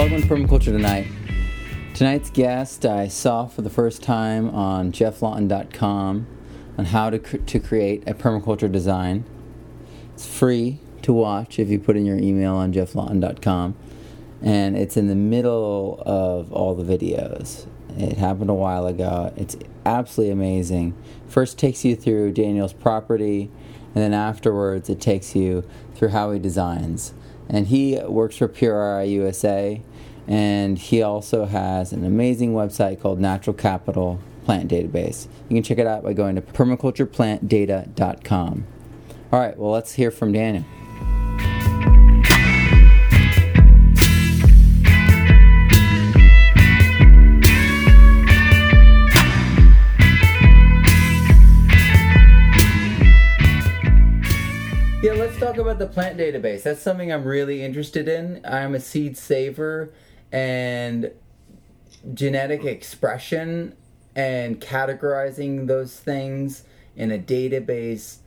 Welcome to Permaculture Tonight. Tonight's guest I saw for the first time on geofflawton.com on how to, cr- to create a permaculture design. It's free to watch if you put in your email on geofflawton.com, and it's in the middle of all the videos. It happened a while ago. It's absolutely amazing. First takes you through Daniel's property, and then afterwards it takes you through how he designs and he works for PRI USA, and he also has an amazing website called Natural Capital Plant Database. You can check it out by going to permacultureplantdata.com. All right, well, let's hear from Daniel. Yeah, let's talk about the plant database. That's something I'm really interested in. I'm a seed saver and genetic expression and categorizing those things in a database.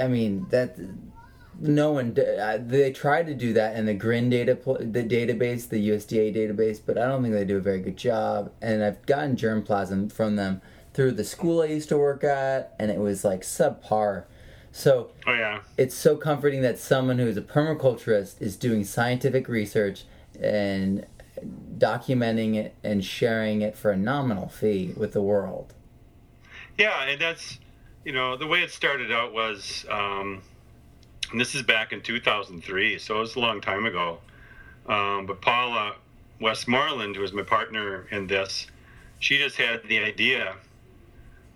I mean, that no one uh, they try to do that in the GRIN data the database, the USDA database, but I don't think they do a very good job. And I've gotten germplasm from them through the school I used to work at, and it was like subpar so oh, yeah. it's so comforting that someone who is a permaculturist is doing scientific research and documenting it and sharing it for a nominal fee with the world. Yeah, and that's, you know, the way it started out was, um, and this is back in 2003, so it was a long time ago. Um, but Paula Westmoreland, who was my partner in this, she just had the idea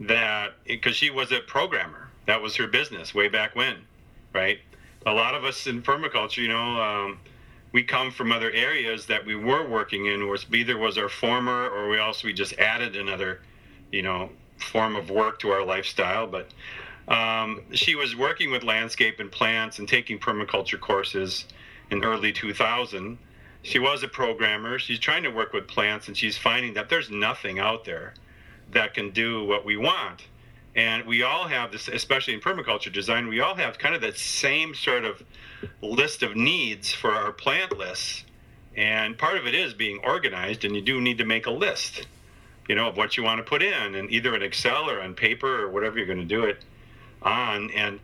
that, because she was a programmer, that was her business way back when, right? A lot of us in permaculture, you know, um, we come from other areas that we were working in, was either was our former, or we also we just added another, you know, form of work to our lifestyle. But um, she was working with landscape and plants and taking permaculture courses in early 2000. She was a programmer. She's trying to work with plants, and she's finding that there's nothing out there that can do what we want. And we all have this, especially in permaculture design, we all have kind of that same sort of list of needs for our plant lists. And part of it is being organized, and you do need to make a list, you know, of what you want to put in, and either in Excel or on paper or whatever you're going to do it on. And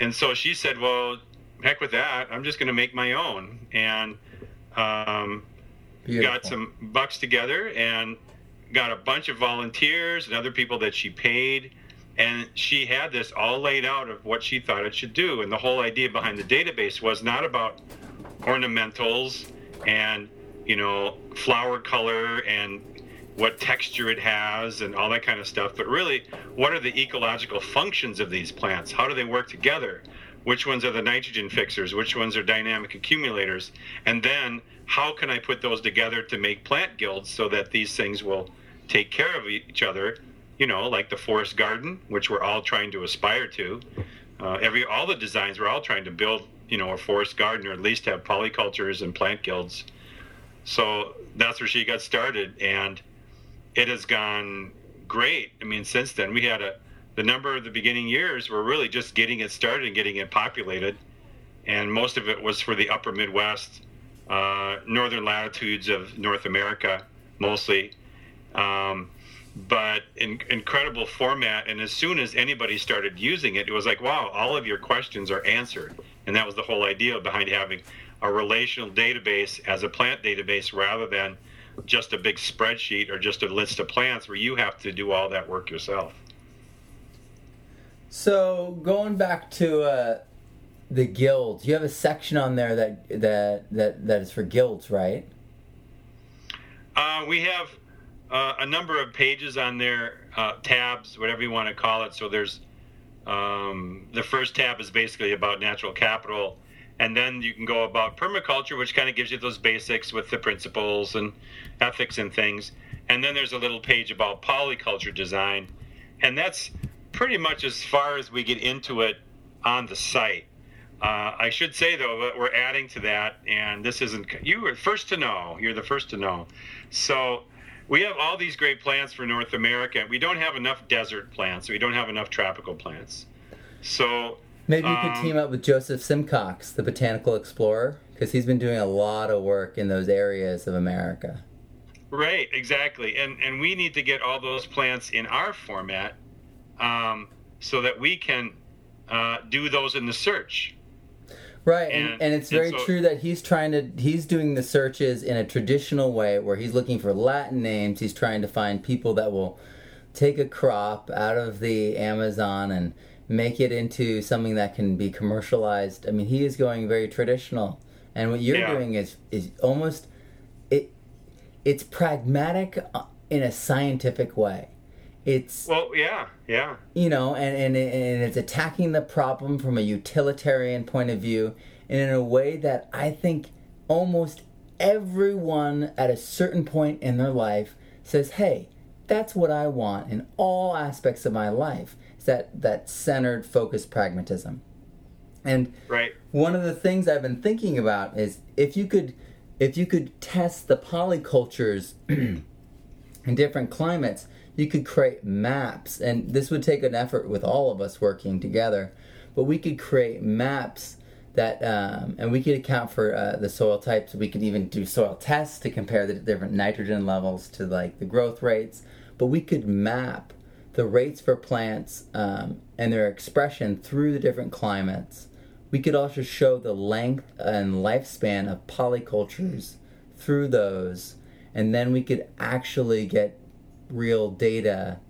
and so she said, well, heck with that, I'm just going to make my own, and um, got some bucks together and got a bunch of volunteers and other people that she paid and she had this all laid out of what she thought it should do. And the whole idea behind the database was not about ornamentals and you know flower color and what texture it has and all that kind of stuff but really what are the ecological functions of these plants? How do they work together? Which ones are the nitrogen fixers? Which ones are dynamic accumulators? And then how can i put those together to make plant guilds so that these things will take care of each other you know, like the forest garden, which we're all trying to aspire to. Uh, every all the designs we're all trying to build, you know, a forest garden or at least have polycultures and plant guilds. So that's where she got started, and it has gone great. I mean, since then we had a the number of the beginning years were really just getting it started and getting it populated, and most of it was for the upper Midwest, uh, northern latitudes of North America, mostly. Um, but in, incredible format. And as soon as anybody started using it, it was like, wow, all of your questions are answered. And that was the whole idea behind having a relational database as a plant database rather than just a big spreadsheet or just a list of plants where you have to do all that work yourself. So going back to uh, the guilds, you have a section on there that that that that is for guilds, right? Uh, we have uh, a number of pages on there, uh, tabs, whatever you want to call it. So there's um, the first tab is basically about natural capital, and then you can go about permaculture, which kind of gives you those basics with the principles and ethics and things. And then there's a little page about polyculture design, and that's pretty much as far as we get into it on the site. Uh, I should say though that we're adding to that, and this isn't you were first to know. You're the first to know. So we have all these great plants for North America. We don't have enough desert plants. We don't have enough tropical plants. So Maybe you could Um, team up with Joseph Simcox, the botanical explorer, because he's been doing a lot of work in those areas of America. Right, exactly. And and we need to get all those plants in our format um, so that we can uh, do those in the search. Right, and, And- and it's and very so- true that he's trying to he's doing the searches in a traditional way where he's looking for Latin names. He's trying to find people that will take a crop out of the Amazon and make it into something that can be commercialized. I mean, he is going very traditional, and what you're Yeah. doing is is almost it. It's pragmatic uh, in a scientific way. It's Well, yeah, yeah. you know, and, and, and it's attacking the problem from a utilitarian point of view and in a way that I think almost everyone at a certain point in their life says, hey, that's what I want in all aspects of my life. It's that, that centered, focused pragmatism. And Right. one of the things I've been thinking about is if you could if you could test the polycultures in different climates, you could create maps and this would take an effort with all of us working together, but we could create maps that um, and we could account for uh, the soil types. We could even do soil tests to compare the different nitrogen levels to like the growth rates, but we could map the rates for plants um, and their expression through the different climates. We could also show the length and lifespan of polycultures through those, and then we could actually get real data.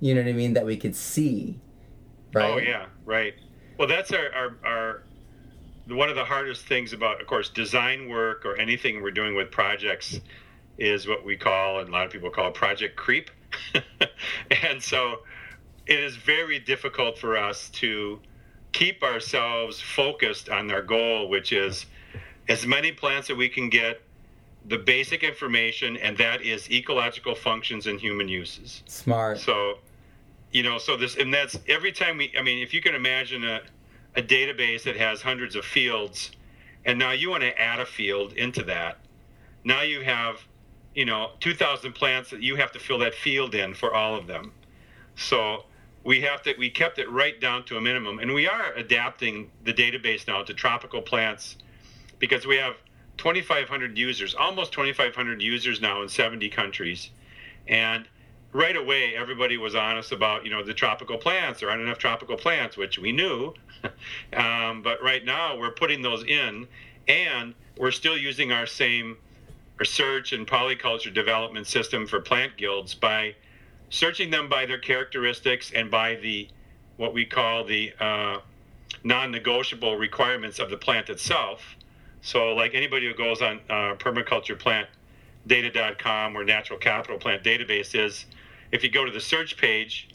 You know what I mean? That we could see. Oh, right? Oh yeah, right. Well, that's our, our our one of the hardest things about, of course, design work or anything we're doing with projects is what we call, and a lot of people call project creep. and so, it is very difficult for us to keep ourselves focused on our goal, which is as many plants that we can get, the basic information, and that is ecological functions and human uses. Smart. So, you know, so this, and that's every time we, I mean, if you can imagine a, a database that has hundreds of fields, and now you want to add a field into that, now you have, you know, 2,000 plants that you have to fill that field in for all of them. So we have to, we kept it right down to a minimum, and we are adapting the database now to tropical plants because we have 2,500 users, almost 2,500 users now in 70 countries, and right away everybody was honest about you know the tropical plants. There aren't enough tropical plants which we knew. Um, but right now we're putting those in and we're still using our same research and polyculture development system for plant guilds by searching them by their characteristics and by the what we call the uh, non-negotiable requirements of the plant itself so like anybody who goes on uh, permaculture plant or natural capital plant database is if you go to the search page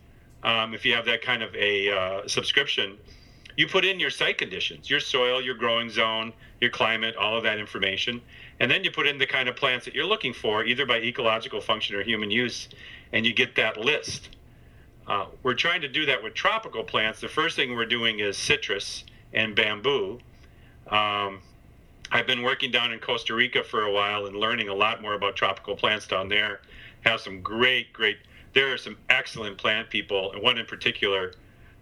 um, if you have that kind of a uh, subscription you put in your site conditions your soil your growing zone your climate all of that information. And then you put in the kind of plants that you're looking for either by ecological function or human use and you get that list. Uh, we're trying to do that with tropical plants. The first thing we're doing is citrus and bamboo. Um, I've been working down in Costa Rica for a while and learning a lot more about tropical plants down there. Have some great, great. There are some excellent plant people, and one in particular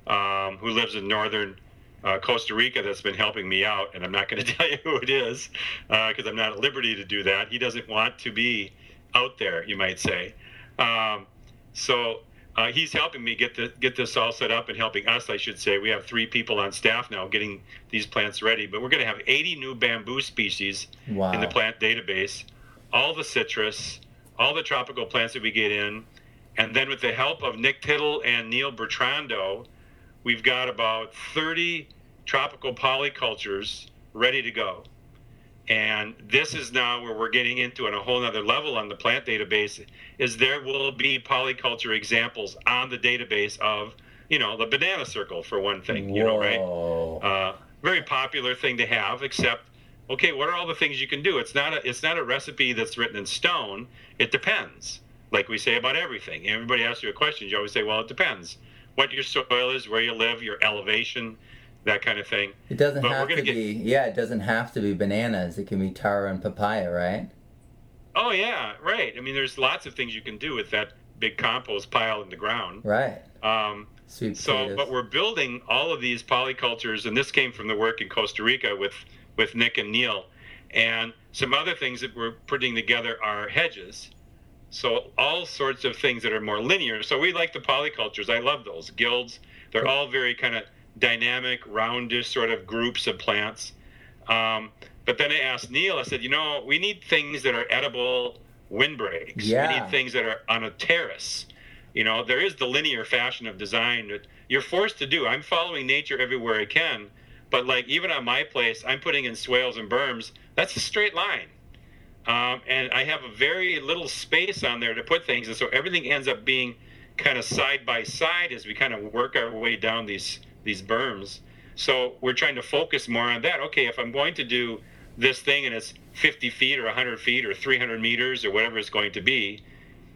um, who lives in northern uh, Costa Rica that's been helping me out. And I'm not going to tell you who it is because I'm not at liberty to do that. He doesn't want to be out there, you might say. Um, so uh, he's helping me get the, get this all set up and helping us, I should say. We have three people on staff now getting these plants ready, but we're going to have 80 new bamboo species Wow. in the plant database, all the citrus, all the tropical plants that we get in, and then with the help of Nick Tittle and Neil Bertrando, we've got about 30 tropical polycultures ready to go. And this is now where we're getting into on a whole other level on the plant database is there will be polyculture examples on the database of, you know, the banana circle for one thing, you know, right? Uh, very popular thing to have except okay what are all the things you can do? It's not a it's not a recipe that's written in stone. It depends. Like we say about everything. Everybody asks you a question you always say well it depends. What your soil is where you live your elevation that kind of thing It doesn't but have to get- be. Yeah, it doesn't have to be bananas. It can be taro and papaya, right? oh yeah right i mean there's lots of things you can do with that big compost pile in the ground Right. Um, Sweet so, potatoes. but we're building all of these polycultures, and this came from the work in Costa Rica with with Nick and Neil, and some other things that we're putting together are hedges. So all sorts of things that are more linear. So we like the polycultures. I love those guilds. They're all very kind of dynamic, roundish sort of groups of plants. Um, but then I asked Neil. I said, you know, we need things that are edible windbreaks. Yeah. We need things that are on a terrace. You know, there is the linear fashion of design that you're forced to do. I'm following nature everywhere I can, but like even on my place, I'm putting in swales and berms. That's a straight line. Um, and I have a very little space on there to put things, and so everything ends up being kind of side by side as we kind of work our way down these these berms. So we're trying to focus more on that. Okay, if I'm going to do this thing and it's 50 feet or 100 feet or 300 meters or whatever it's going to be,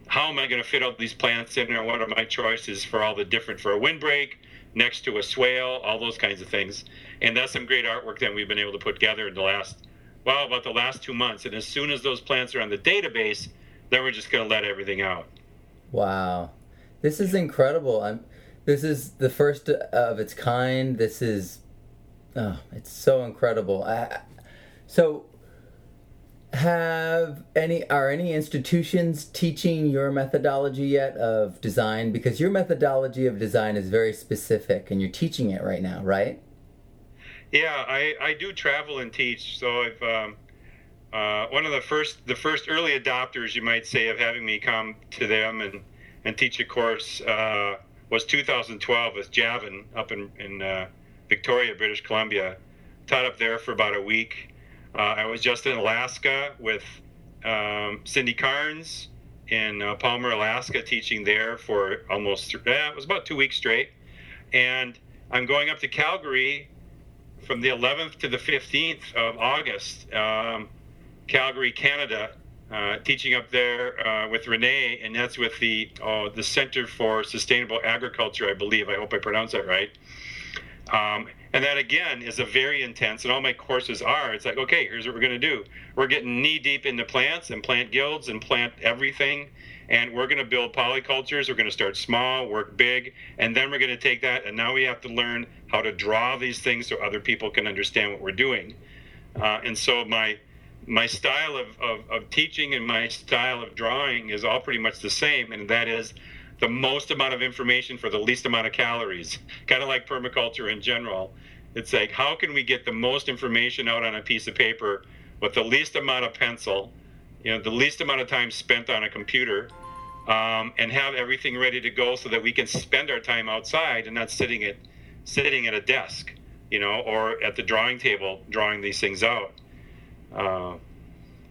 how am I going to fit all these plants in there? What are my choices for all the different for a windbreak next to a swale, all those kinds of things. And that's some great artwork that we've been able to put together in the last, well, about the last two months. And as soon as those plants are on the database, then we're just going to let everything out. Wow, this is incredible. I'm. This is the first of its kind. This is, oh, it's so incredible. I, so, have any are any institutions teaching your methodology yet of design? Because your methodology of design is very specific, and you're teaching it right now, right? Yeah, I, I do travel and teach. So I've um, uh, one of the first the first early adopters, you might say, of having me come to them and and teach a course uh, was 2012 with Javan up in in uh, Victoria, British Columbia. Taught up there for about a week. Uh, I was just in Alaska with um, Cindy Carnes in uh, Palmer, Alaska, teaching there for almost eh, it was about two weeks straight. And I'm going up to Calgary from the 11th to the 15th of August, um, Calgary, Canada, uh, teaching up there uh, with Renee, and that's with the oh, the Center for Sustainable Agriculture, I believe. I hope I pronounced that right. Um, and that again is a very intense, and all my courses are. It's like, okay, here's what we're going to do. We're getting knee deep into plants and plant guilds and plant everything, and we're going to build polycultures. We're going to start small, work big, and then we're going to take that, and now we have to learn how to draw these things so other people can understand what we're doing. Uh, and so my my style of, of, of teaching and my style of drawing is all pretty much the same, and that is the most amount of information for the least amount of calories, kind of like permaculture in general. It's like, how can we get the most information out on a piece of paper with the least amount of pencil, you know, the least amount of time spent on a computer, um, and have everything ready to go so that we can spend our time outside and not sitting at sitting at a desk, you know, or at the drawing table drawing these things out. Uh,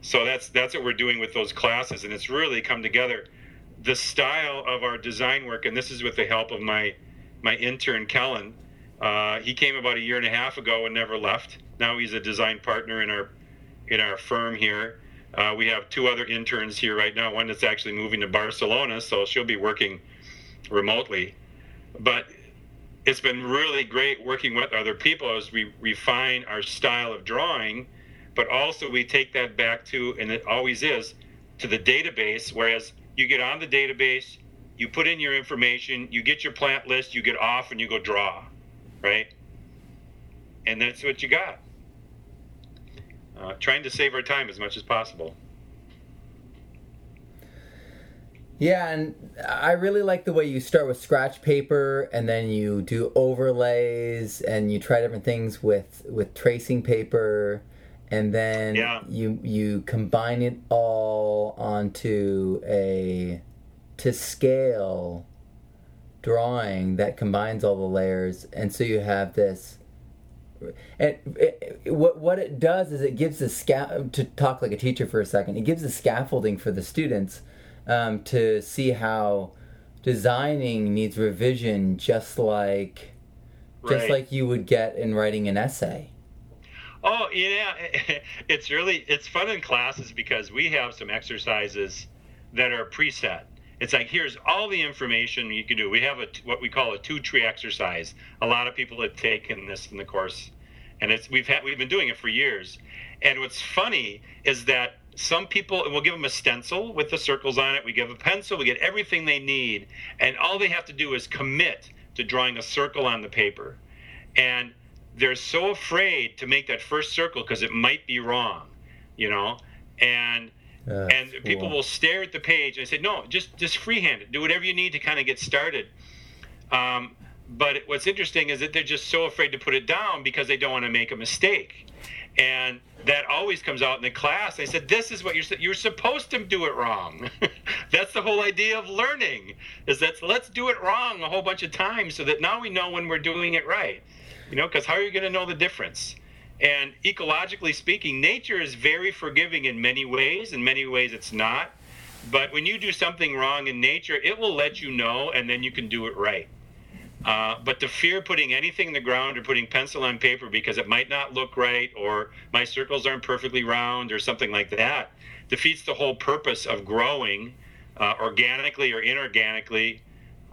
so that's that's what we're doing with those classes, and it's really come together. The style of our design work, and this is with the help of my my intern Kellen. Uh, he came about a year and a half ago and never left. Now he's a design partner in our in our firm here. Uh, we have two other interns here right now. One that's actually moving to Barcelona, so she'll be working remotely. But it's been really great working with other people as we refine our style of drawing but also we take that back to, and it always is, to the database. Whereas you get on the database, you put in your information, you get your plant list, you get off, and you go draw, right? And that's what you got. Uh, trying to save our time as much as possible. Yeah, and I really like the way you start with scratch paper and then you do overlays and you try different things with with tracing paper and then Yeah. you you combine it all onto a to scale drawing that combines all the layers. And so you have this and it, it- what what it does is it gives the sca- to talk like a teacher for a second it gives the scaffolding for the students um, to see how designing needs revision just like just like you would get in writing an essay Oh yeah, it's really it's fun in classes because we have some exercises that are preset. It's like here's all the information you can do. We have a what we call a two tree exercise. A lot of people have taken this in the course, and it's we've had we've been doing it for years. And what's funny is that some people we'll give them a stencil with the circles on it. We give a pencil. We get everything they need, and all they have to do is commit to drawing a circle on the paper. And they're so afraid to make that first circle because it might be wrong, you know? And and people will stare at the page and say, "No, just just freehand it. Do whatever you need to kind of get started." Um, but what's interesting is that they're just so afraid to put it down because they don't want to make a mistake, and that always comes out in the class. I said, "This is what you're you're supposed to do it wrong." That's the whole idea of learning. Is that let's do it wrong a whole bunch of times so that now we know when we're doing it right. You know, because how are you going to know the difference? And ecologically speaking, nature is very forgiving in many ways. In many ways, it's not. But when you do something wrong in nature, it will let you know, and then you can do it right. Uh, but to fear putting anything in the ground or putting pencil on paper because it might not look right or my circles aren't perfectly round or something like that defeats the whole purpose of growing uh, organically or inorganically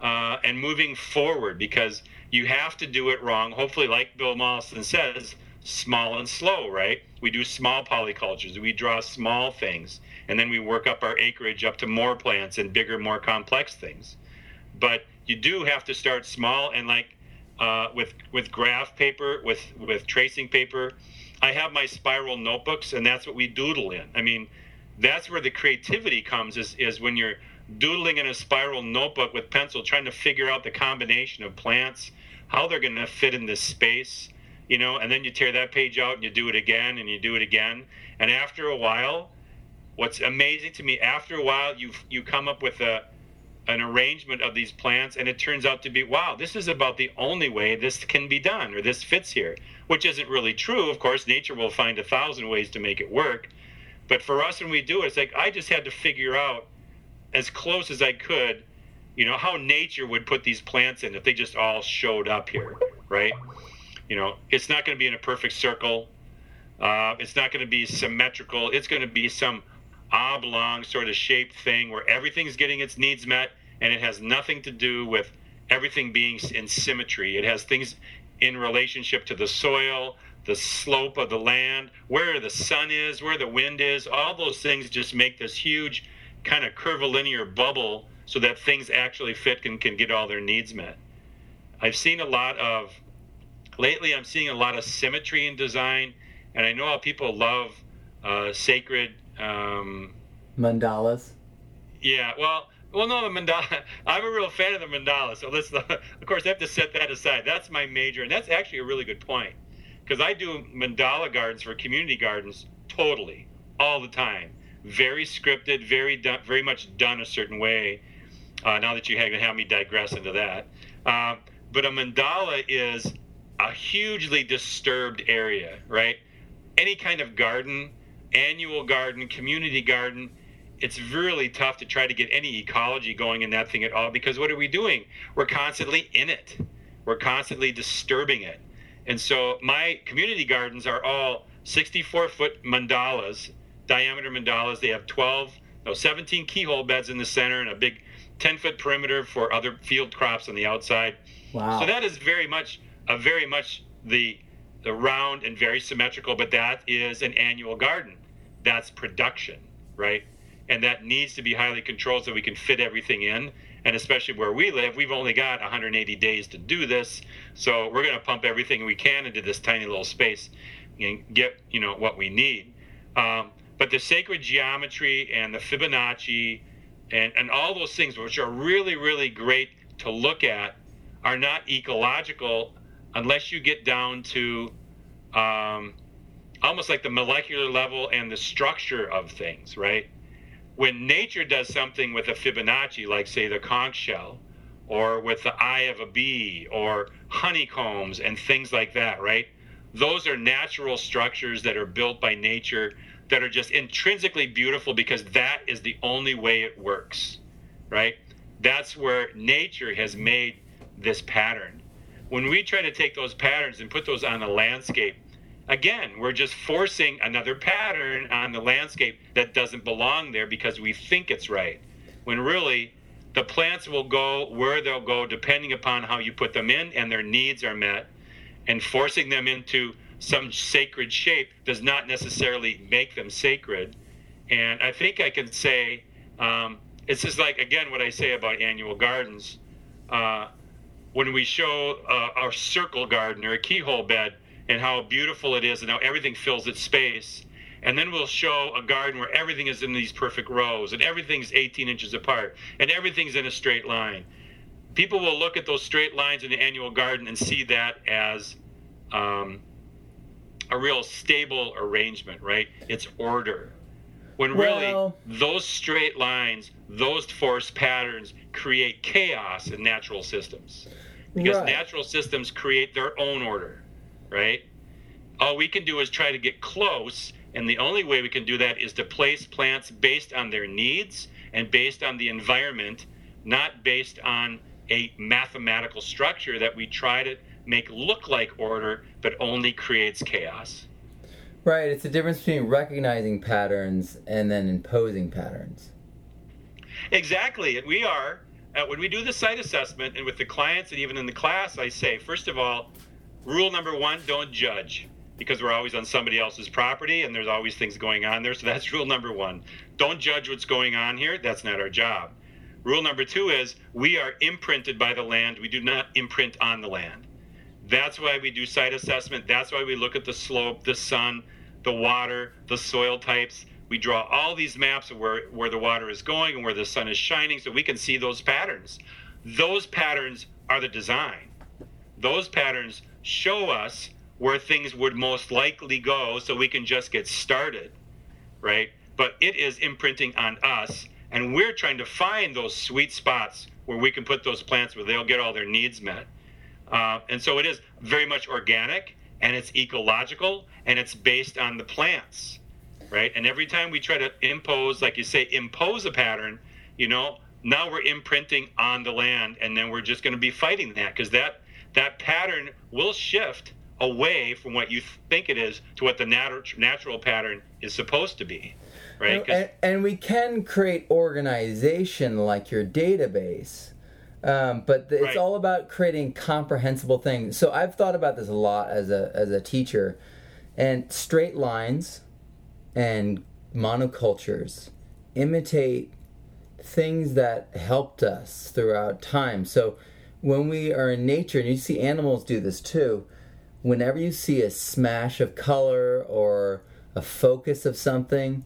uh, and moving forward because you have to do it wrong. Hopefully, like Bill Mollison says, small and slow, right? We do small polycultures, we draw small things, and then we work up our acreage up to more plants and bigger, more complex things. But you do have to start small and like uh, with with graph paper, with with tracing paper. I have my spiral notebooks, and that's what we doodle in. I mean, that's where the creativity comes. Is is when you're doodling in a spiral notebook with pencil, trying to figure out the combination of plants, how they're going to fit in this space, you know. And then you tear that page out and you do it again and you do it again. And after a while, what's amazing to me, after a while, you you come up with a an arrangement of these plants and it turns out to be wow this is about the only way this can be done or this fits here which isn't really true of course nature will find a thousand ways to make it work but for us when we do it it's like i just had to figure out as close as i could you know how nature would put these plants in if they just all showed up here right you know it's not going to be in a perfect circle uh, it's not going to be symmetrical it's going to be some oblong sort of shaped thing where everything's getting its needs met and it has nothing to do with everything being in symmetry. It has things in relationship to the soil, the slope of the land, where the sun is, where the wind is. All those things just make this huge kind of curvilinear bubble so that things actually fit and can get all their needs met. I've seen a lot of, lately, I'm seeing a lot of symmetry in design, and I know how people love uh, sacred um, mandalas. Yeah, well, well, no, the mandala. I'm a real fan of the mandala. So let's, of course, I have to set that aside. That's my major, and that's actually a really good point because I do mandala gardens for community gardens totally all the time. Very scripted, very done, very much done a certain way. Uh, now that you have, me digress into that, uh, but a mandala is a hugely disturbed area, right? Any kind of garden, annual garden, community garden it's really tough to try to get any ecology going in that thing at all because what are we doing? We're constantly in it. We're constantly disturbing it. And so my community gardens are all 64 foot mandalas, diameter mandalas. They have 12, no, 17 keyhole beds in the center and a big 10 foot perimeter for other field crops on the outside. Wow. So that is very much a very much the the round and very symmetrical, but that is an annual garden. That's production, right? and that needs to be highly controlled so we can fit everything in. And especially where we live, we've only got 180 days to do this, so we're going to pump everything we can into this tiny little space and get you know what we need. Um, but the sacred geometry and the Fibonacci and, and all those things, which are really, really great to look at, are not ecological unless you get down to um, almost like the molecular level and the structure of things, right? when nature does something with a Fibonacci, like say the conch shell, or with the eye of a bee, or honeycombs and things like that, right? Those are natural structures that are built by nature that are just intrinsically beautiful because that is the only way it works, right? That's where nature has made this pattern. When we try to take those patterns and put those on a landscape, again, we're just forcing another pattern on the landscape that doesn't belong there because we think it's right. When really, the plants will go where they'll go depending upon how you put them in and their needs are met. And forcing them into some sacred shape does not necessarily make them sacred. And I think I can say um, it's just like, again, what I say about annual gardens. Uh, when we show uh, our circle garden or a keyhole bed and how beautiful it is and how everything fills its space. And then we'll show a garden where everything is in these perfect rows and everything's 18 inches apart and everything's in a straight line. People will look at those straight lines in the annual garden and see that as um, a real stable arrangement, right? It's order. When really Well- those straight lines, those force patterns create chaos in natural systems. Because Right. natural systems create their own order, right? All we can do is try to get close, and the only way we can do that is to place plants based on their needs and based on the environment, not based on a mathematical structure that we try to make look like order but only creates chaos. Right. It's the difference between recognizing patterns and then imposing patterns. Exactly. We are, uh, when we do the site assessment and with the clients and even in the class, I say, first of all, rule number one, don't judge because we're always on somebody else's property and there's always things going on there. So that's rule number one. Don't judge what's going on here. That's not our job. Rule number two is we are imprinted by the land. We do not imprint on the land. That's why we do site assessment. That's why we look at the slope, the sun, the water, the soil types. We draw all these maps of where, where the water is going and where the sun is shining so we can see those patterns. Those patterns are the design. Those patterns show us where things would most likely go so we can just get started, right? But it is imprinting on us, and we're trying to find those sweet spots where we can put those plants where they'll get all their needs met. Uh, and so it is very much organic and it's ecological and it's based on the plants, right? And every time we try to impose, like you say, impose a pattern, you know, now we're imprinting on the land and then we're just going to be fighting that because that that pattern will shift away from what you think it is to what the nat- natural pattern is supposed to be, right And, and we can create organization like your database. Um, but th- it's all about creating comprehensible things. So I've thought about this a lot as a as a teacher, and straight lines and monocultures imitate things that helped us throughout time. So when we are in nature, and you see animals do this too, whenever you see a smash of color or a focus of something,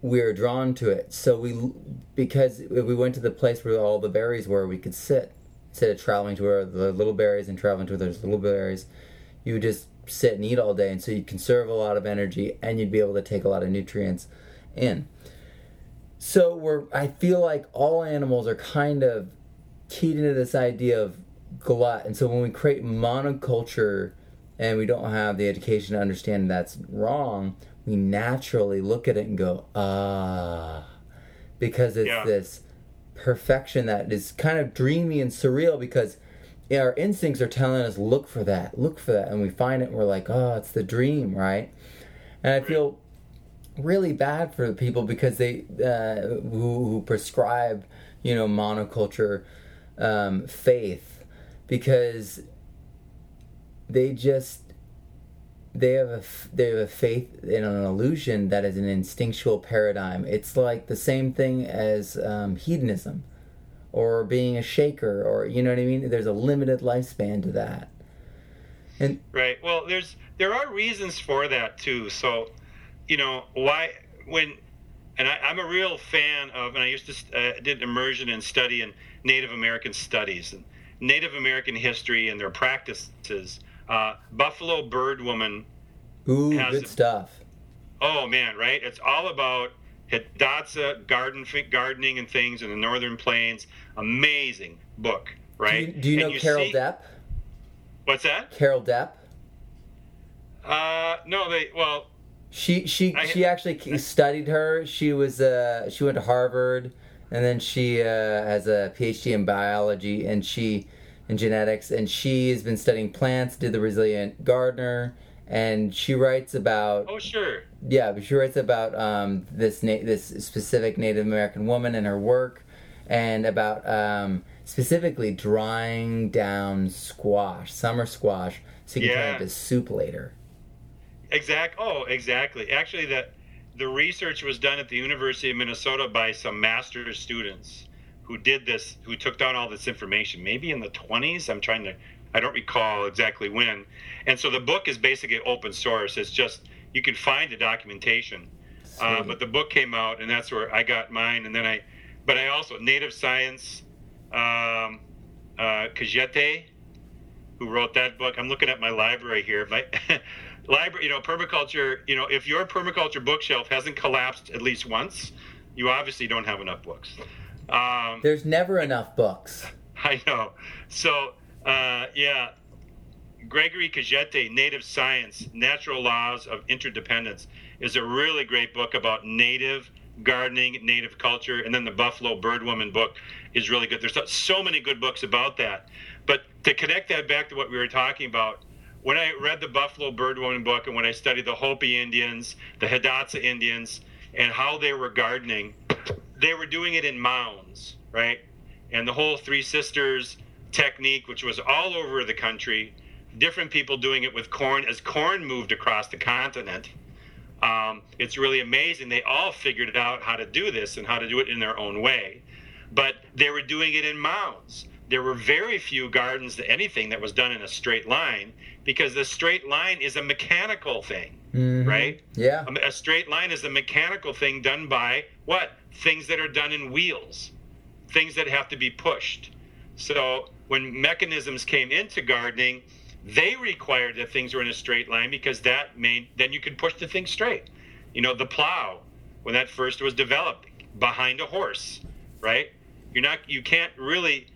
we're drawn to it. So we, because we went to the place where all the berries were, we could sit instead of traveling to where the little berries and traveling to where there's little berries. You would just sit and eat all day, and so you'd conserve a lot of energy, and you'd be able to take a lot of nutrients in. So we're, I feel like all animals are kind of keyed into this idea of glut, and so when we create monoculture and we don't have the education to understand that's wrong, we naturally look at it and go, ah, because it's Yeah. this perfection that is kind of dreamy and surreal because our instincts are telling us, look for that, look for that, and we find it and we're like, oh, it's the dream, right? And I feel really bad for the people because they uh, who, who prescribe you know monoculture um, faith because they just they have a they have a faith in an illusion that is an instinctual paradigm. It's like the same thing as um, hedonism or being a shaker or you know what I mean. There's a limited lifespan to that. And Right. Well, there's there are reasons for that too. So, you know, why when and I, I'm a real fan of, and I used to uh, did immersion and study in Native American studies and Native American history and their practices. Uh, Buffalo Bird Woman. ooh, good stuff. Oh man, right? It's all about Hidatsa garden gardening and things in the northern plains. Amazing book, Do right? you, do you know Carol see- Depp? What's that? Carol Depp. Uh, no, they well, She she I- she actually studied her. She was uh she went to Harvard, and then she uh, has a PhD in biology and she in genetics, and she has been studying plants. Did the Resilient Gardener, and she writes about oh sure. yeah, but she writes about um, this na- this specific Native American woman and her work, and about um, specifically drying down squash, summer squash, so you can turn it into soup later. Exact. Oh, exactly. Actually, that the research was done at the University of Minnesota by some master's students who did this, who took down all this information, maybe in the 20s. I'm trying to, I don't recall exactly when. And so the book is basically open source. It's just, you can find the documentation. Uh, but the book came out, and that's where I got mine. And then I, but I also, Native Science, um, uh, Cajete, who wrote that book. I'm looking at my library here. My library, you know, permaculture, you know, if your permaculture bookshelf hasn't collapsed at least once, you obviously don't have enough books. Um, There's never enough books. I know. So, uh, yeah, Gregory Cajete, Native Science, Natural Laws of Interdependence, is a really great book about native gardening, native culture, and then the Buffalo Birdwoman book is really good. There's so many good books about that. But to connect that back to what we were talking about, when I read the Buffalo Birdwoman book and when I studied the Hopi Indians, the Hidatsa Indians, and how they were gardening, they were doing it in mounds, right? And the whole Three Sisters technique, which was all over the country, different people doing it with corn as corn moved across the continent. Um, it's really amazing. They all figured out how to do this and how to do it in their own way. But they were doing it in mounds. There were very few gardens to anything that was done in a straight line because the straight line is a mechanical thing, mm-hmm. right? Yeah. A, a straight line is a mechanical thing done by what? Things that are done in wheels, things that have to be pushed. So when mechanisms came into gardening, they required that things were in a straight line because that made then you could push the thing straight. You know, the plow when that first was developed behind a horse, right? You're not you can't really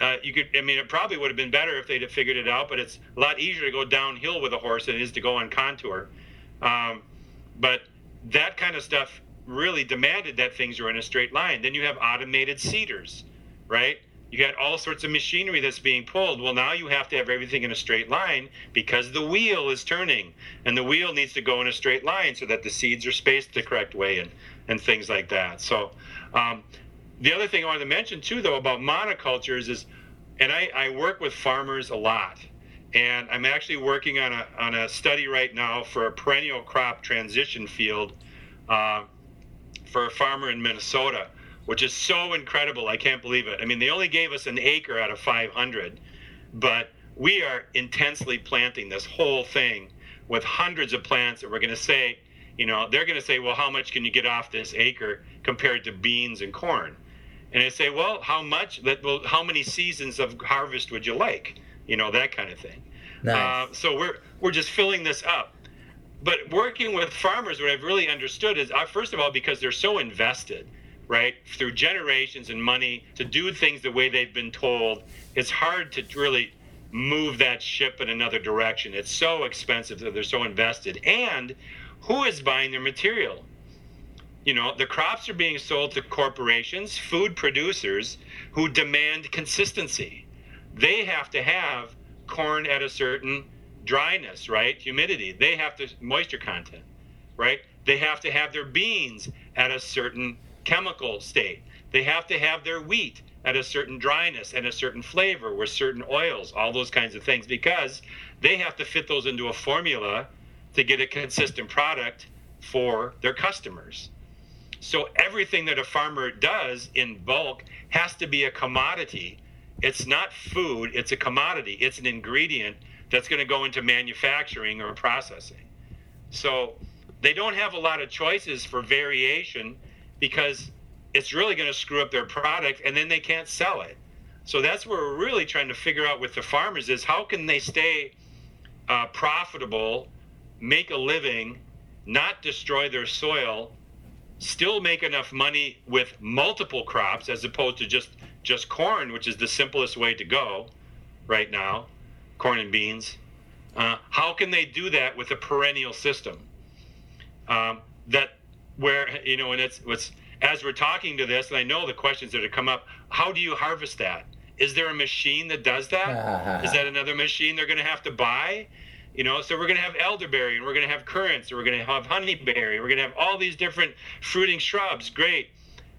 uh, you could I mean it probably would have been better if they'd have figured it out, but it's a lot easier to go downhill with a horse than it is to go on contour. Um, but that kind of stuff really demanded that things were in a straight line. Then you have automated seeders, right? you got all sorts of machinery that's being pulled. Well, now you have to have everything in a straight line because the wheel is turning, and the wheel needs to go in a straight line so that the seeds are spaced the correct way and and things like that. So, um, the other thing I wanted to mention too, though, about monocultures is, and I, I work with farmers a lot, and I'm actually working on a on a study right now for a perennial crop transition field uh, for a farmer in Minnesota which is so incredible. I can't believe it. I mean, they only gave us an acre out of 500, but we are intensely planting this whole thing with hundreds of plants that we're going to say, you know, they're going to say, well, how much can you get off this acre compared to beans and corn? And I say, well, how much? That well, how many seasons of harvest would you like? You know, that kind of thing. Nice. Uh, so we're we're just filling this up. But working with farmers, what I've really understood is, uh, first of all, because they're so invested right, through generations and money to do things the way they've been told, it's hard to really move that ship in another direction. It's so expensive that they're so invested. And who is buying their material? You know, the crops are being sold to corporations, food producers who demand consistency. They have to have corn at a certain dryness, right? Humidity. They have to moisture content, right? They have to have their beans at a certain chemical state. They have to have their wheat at a certain dryness and a certain flavor with certain oils, all those kinds of things, because they have to fit those into a formula to get a consistent product for their customers. So everything that a farmer does in bulk has to be a commodity. It's not food, it's a commodity. It's an ingredient that's going to go into manufacturing or processing. So they don't have a lot of choices for variation because it's really going to screw up their product and then they can't sell it. So that's where we're really trying to figure out with the farmers is how can they stay uh, profitable, make a living, not destroy their soil, still make enough money with multiple crops as opposed to just just corn, which is the simplest way to go right now, corn and beans. Uh, how can they do that with a perennial system um, that where you know, and it's what's as we're talking to this, and I know the questions that have come up. How do you harvest that? Is there a machine that does that? Is that another machine they're going to have to buy? You know, so we're going to have elderberry, and we're going to have currants, and we're going to have honeyberry. We're going to have all these different fruiting shrubs. Great.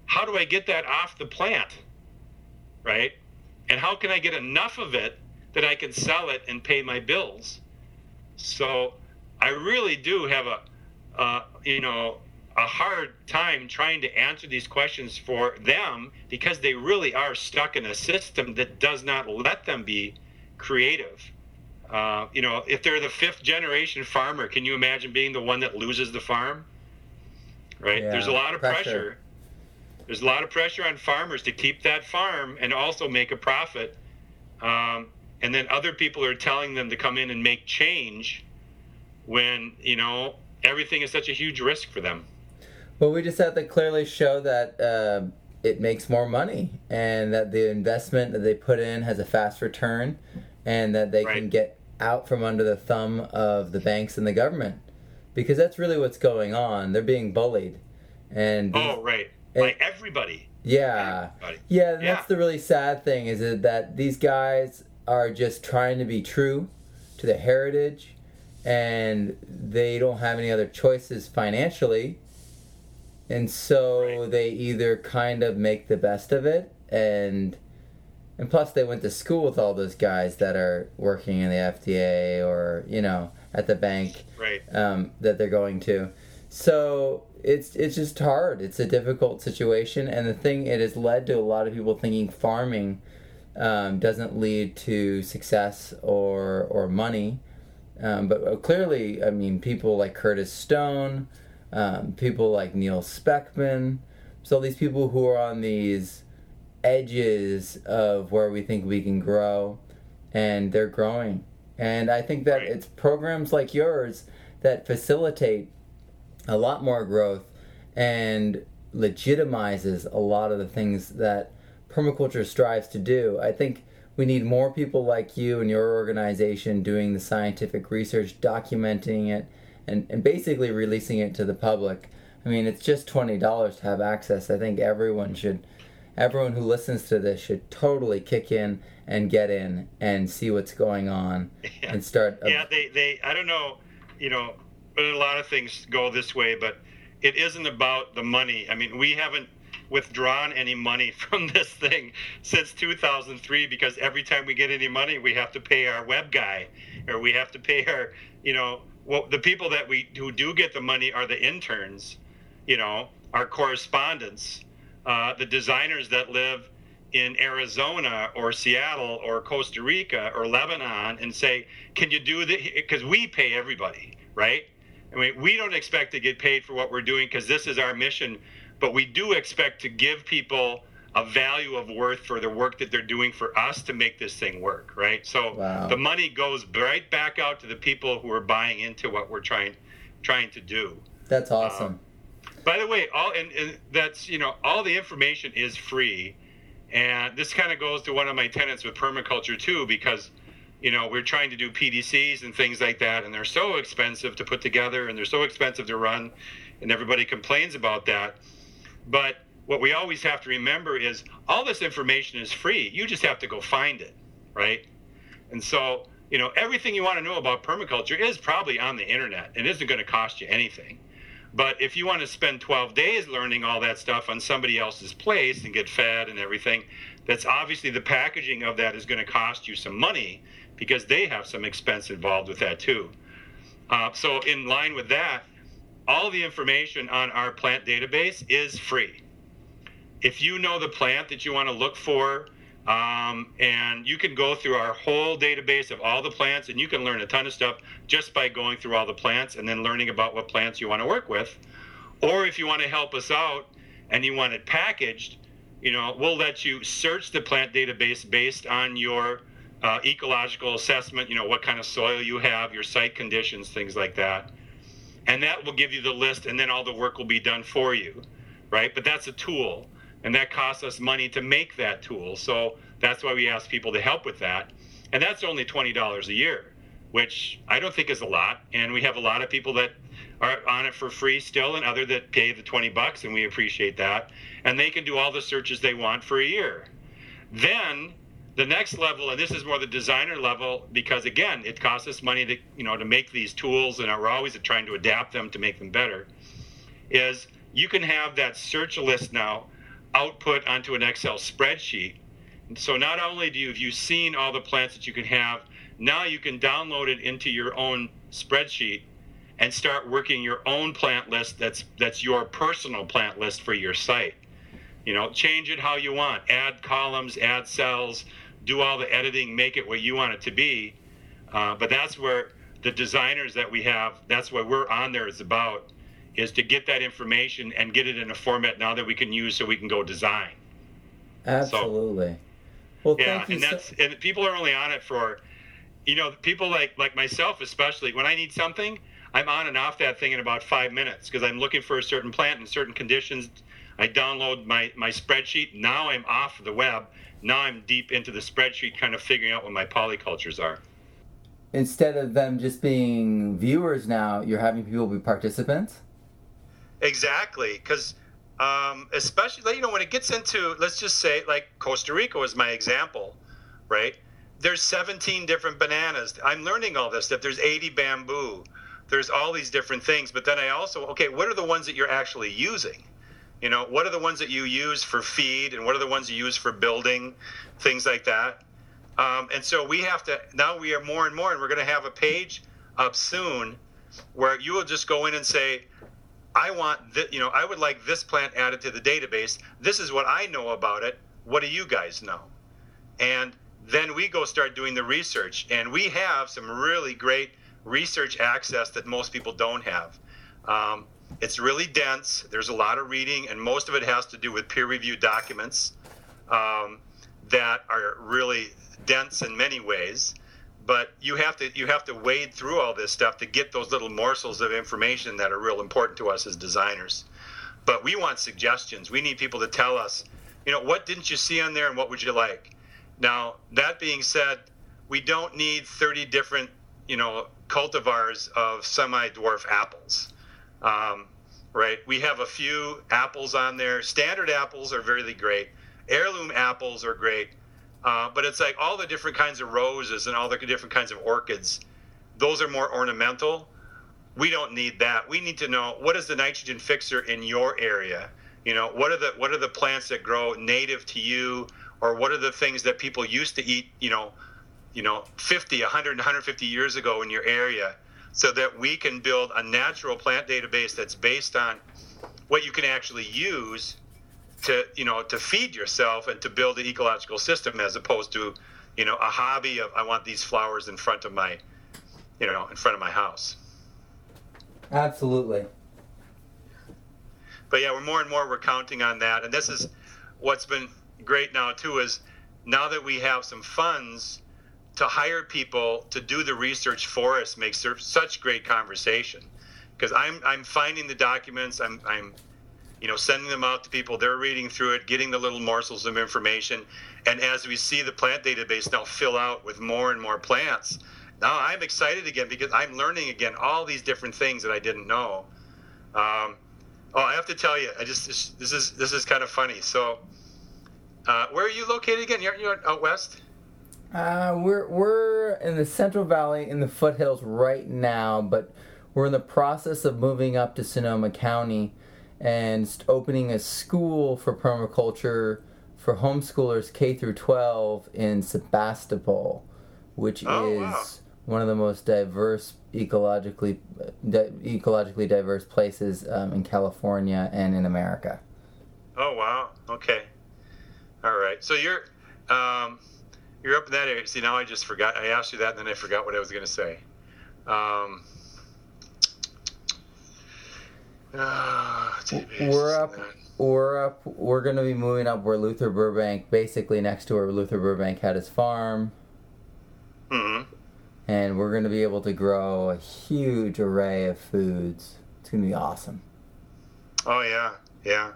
How do I get that off the plant? Right? And how can I get enough of it that I can sell it and pay my bills? So I really do have a, uh, you know, a hard time trying to answer these questions for them because they really are stuck in a system that does not let them be creative. Uh, you know, if they're the fifth generation farmer, can you imagine being the one that loses the farm? Right? Yeah, There's a lot of pressure. pressure. There's a lot of pressure on farmers to keep that farm and also make a profit. Um, and then other people are telling them to come in and make change when, you know, everything is such a huge risk for them. Well, we just have to clearly show that uh, it makes more money and that the investment that they put in has a fast return and that they can get out from under the thumb of the banks and the government. Because that's really what's going on. They're being bullied. And these- Oh, right. By everybody. yeah. Everybody. Yeah, and Yeah. that's the really sad thing is that, that these guys are just trying to be true to their heritage and they don't have any other choices financially. And so Right. they either kind of make the best of it and and plus they went to school with all those guys that are working in the FDA or, you know, at the bank Right. um, that they're going to. So it's it's just hard. It's a difficult situation, and the thing it has led to a lot of people thinking farming um, doesn't lead to success or or money. Um, but uh, clearly, I mean, people like Curtis Stone, um, people like Neil Speckman, so these people who are on these edges of where we think we can grow, and they're growing. And I think that Right. it's programs like yours that facilitate a lot more growth and legitimizes a lot of the things that permaculture strives to do. I think we need more people like you and your organization doing the scientific research, documenting it, and, and basically releasing it to the public. I mean, it's just $20 to have access. I think everyone should, everyone who listens to this should totally kick in and get in and see what's going on Yeah. and start. a- yeah, they, they, I don't know, you know, but a lot of things go this way, but it isn't about the money. I mean, we haven't withdrawn any money from this thing since 2003 because every time we get any money, we have to pay our web guy or we have to pay our, you know, well, the people that we who do get the money are the interns, you know, our correspondents, uh, the designers that live in Arizona or Seattle or Costa Rica or Lebanon and say, can you do this? Because we pay everybody, right? I mean, we don't expect to get paid for what we're doing because this is our mission, but we do expect to give people a value of worth for the work that they're doing for us to make this thing work, right? So Wow. the money goes right back out to the people who are buying into what we're trying trying to do. That's um, awesome. By the way, all and, and that's you know all the information is free, and this kind of goes to one of my tenets with permaculture too, because you know we're trying to do PDCs and things like that, and they're so expensive to put together, and they're so expensive to run, and everybody complains about that. But what we always have to remember is all this information is free. You just have to go find it, right? And so, you know, everything you want to know about permaculture is probably on the internet. It isn't going to cost you anything. But if you want to spend 12 days learning all that stuff on somebody else's place and get fed and everything, that's obviously the packaging of that is going to cost you some money because they have some expense involved with that too. Uh, so, in line with that, all the information on our plant database is free. If you know the plant that you want to look for, um, and you can go through our whole database of all the plants, and you can learn a ton of stuff just by going through all the plants and then learning about what plants you want to work with. Or if you want to help us out and you want it packaged, you know, we'll let you search the plant database based on your uh, ecological assessment, you know, what kind of soil you have, your site conditions, things like that. And that will give you the list, and then all the work will be done for you, right? But that's a tool, and that costs us money to make that tool. So that's why we ask people to help with that. And that's only $20 a year, which I don't think is a lot. And we have a lot of people that are on it for free still, and other that pay the 20 bucks, and we appreciate that. And they can do all the searches they want for a year. Then the next level, and this is more the designer level, because again, it costs us money to you know to make these tools, and we're always trying to adapt them to make them better. Is you can have that search list now output onto an Excel spreadsheet. So not only do you have you seen all the plants that you can have, now you can download it into your own spreadsheet and start working your own plant list that's that's your personal plant list for your site. You know, change it how you want. Add columns, add cells, do all the editing, make it what you want it to be. Uh, but that's where the designers that we have, that's what we're on there is about, is to get that information and get it in a format now that we can use so we can go design. Absolutely. So, well, yeah, and that's so- and people are only on it for, you know, people like like myself especially. When I need something, I'm on and off that thing in about five minutes because I'm looking for a certain plant in certain conditions. I download my my spreadsheet. Now I'm off the web. Now I'm deep into the spreadsheet, kind of figuring out what my polycultures are. Instead of them just being viewers, now you're having people be participants. Exactly, because um, especially you know when it gets into let's just say like Costa Rica was my example, right? There's 17 different bananas. I'm learning all this stuff. There's 80 bamboo. There's all these different things. But then I also okay, what are the ones that you're actually using? You know, what are the ones that you use for feed, and what are the ones you use for building, things like that. Um, and so we have to now we are more and more, and we're going to have a page up soon where you will just go in and say, I want that, you know, I would like this plant added to the database. This is what I know about it. What do you guys know? And then we go start doing the research. And we have some really great research access that most people don't have. Um, it's really dense. There's a lot of reading, and most of it has to do with peer reviewed documents um, that are really dense in many ways. But you have to you have to wade through all this stuff to get those little morsels of information that are real important to us as designers. But we want suggestions. We need people to tell us you know what didn't you see on there and what would you like? Now that being said we don't need 30 different you know cultivars of semi-dwarf apples um, right we have a few apples on there standard apples are really great heirloom apples are great uh, but it's like all the different kinds of roses and all the different kinds of orchids. Those are more ornamental. We don't need that. We need to know what is the nitrogen fixer in your area. You know, what are the what are the plants that grow native to you, or what are the things that people used to eat? You know, you know, 50, 100, 150 years ago in your area, so that we can build a natural plant database that's based on what you can actually use to you know to feed yourself and to build an ecological system as opposed to you know a hobby of I want these flowers in front of my you know in front of my house. Absolutely. But yeah, we're more and more we're counting on that, and this is what's been great now too is now that we have some funds to hire people to do the research for us makes such great conversation because I'm I'm finding the documents I'm I'm you know, sending them out to people. They're reading through it, getting the little morsels of information. And as we see the plant database now fill out with more and more plants, now I'm excited again because I'm learning again all these different things that I didn't know. Um, oh, I have to tell you, I just this, is this is kind of funny. So, uh, where are you located again? You're, you're out west. Uh, we're we're in the Central Valley in the foothills right now, but we're in the process of moving up to Sonoma County and opening a school for permaculture for homeschoolers K through 12 in Sebastopol, which oh, is wow. one of the most diverse ecologically di- ecologically diverse places um, in California and in America. Oh wow! Okay, all right. So you're um, you're up in that area. See, now I just forgot. I asked you that, and then I forgot what I was going to say. Um, Ah, we're up. We're up. We're gonna be moving up where Luther Burbank, basically next to where Luther Burbank had his farm. hmm And we're gonna be able to grow a huge array of foods. It's gonna be awesome. Oh yeah, yeah.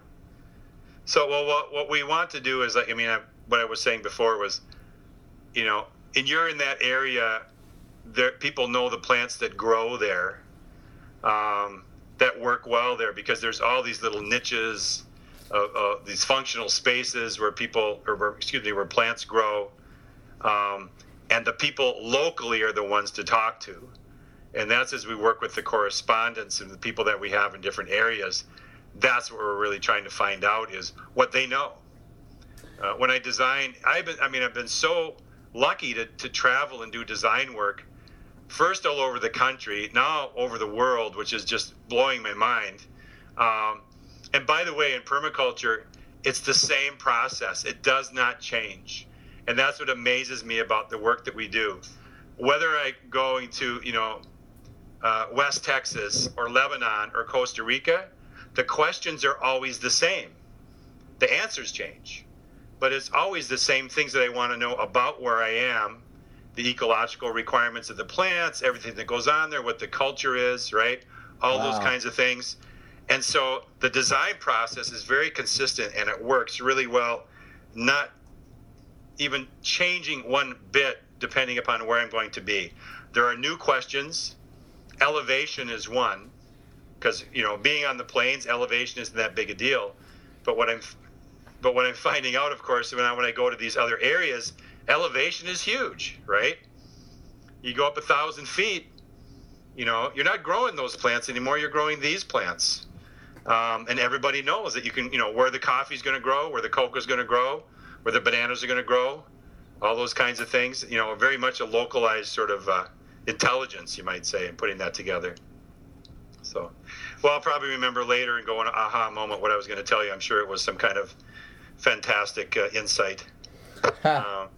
So well, what what we want to do is like I mean, I, what I was saying before was, you know, and you're in that area. There, people know the plants that grow there. Um, that work well there because there's all these little niches, of, these functional spaces where people, or where, excuse me, where plants grow, um, and the people locally are the ones to talk to, and that's as we work with the correspondents and the people that we have in different areas. That's what we're really trying to find out is what they know. Uh, when I design, I've been, I mean, I've been so lucky to, to travel and do design work first all over the country, now over the world, which is just blowing my mind. Um, and by the way, in permaculture, it's the same process. It does not change. And that's what amazes me about the work that we do. Whether I going to, you know, uh, West Texas or Lebanon or Costa Rica, the questions are always the same. The answers change, but it's always the same things that I want to know about where I am, the ecological requirements of the plants, everything that goes on there, what the culture is, right? All wow. those kinds of things. And so the design process is very consistent and it works really well, not even changing one bit depending upon where I'm going to be. There are new questions. Elevation is one, because you know being on the plains, elevation isn't that big a deal. But what I'm, but what I'm finding out, of course, when I when I go to these other areas, elevation is huge, right? You go up a thousand feet, you know, you're not growing those plants anymore. You're growing these plants. Um, and everybody knows that you can, you know, where the coffee's going to grow, where the cocoa's going to grow, where the bananas are going to grow, all those kinds of things. You know, very much a localized sort of uh, intelligence, you might say, in putting that together. So, well, I'll probably remember later and go an aha moment what I was going to tell you. I'm sure it was some kind of fantastic uh, insight. um,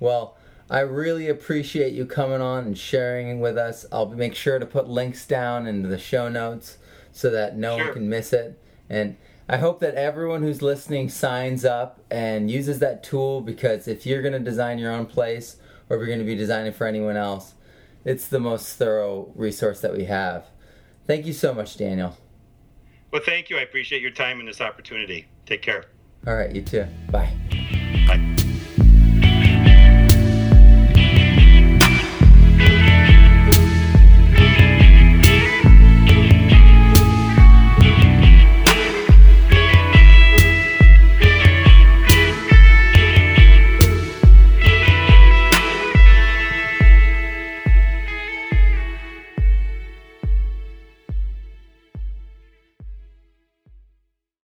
well, I really appreciate you coming on and sharing with us. I'll make sure to put links down into the show notes so that no sure. one can miss it. And I hope that everyone who's listening signs up and uses that tool because if you're going to design your own place or if you're going to be designing for anyone else, it's the most thorough resource that we have. Thank you so much, Daniel. Well, thank you. I appreciate your time and this opportunity. Take care. All right, you too. Bye. Bye.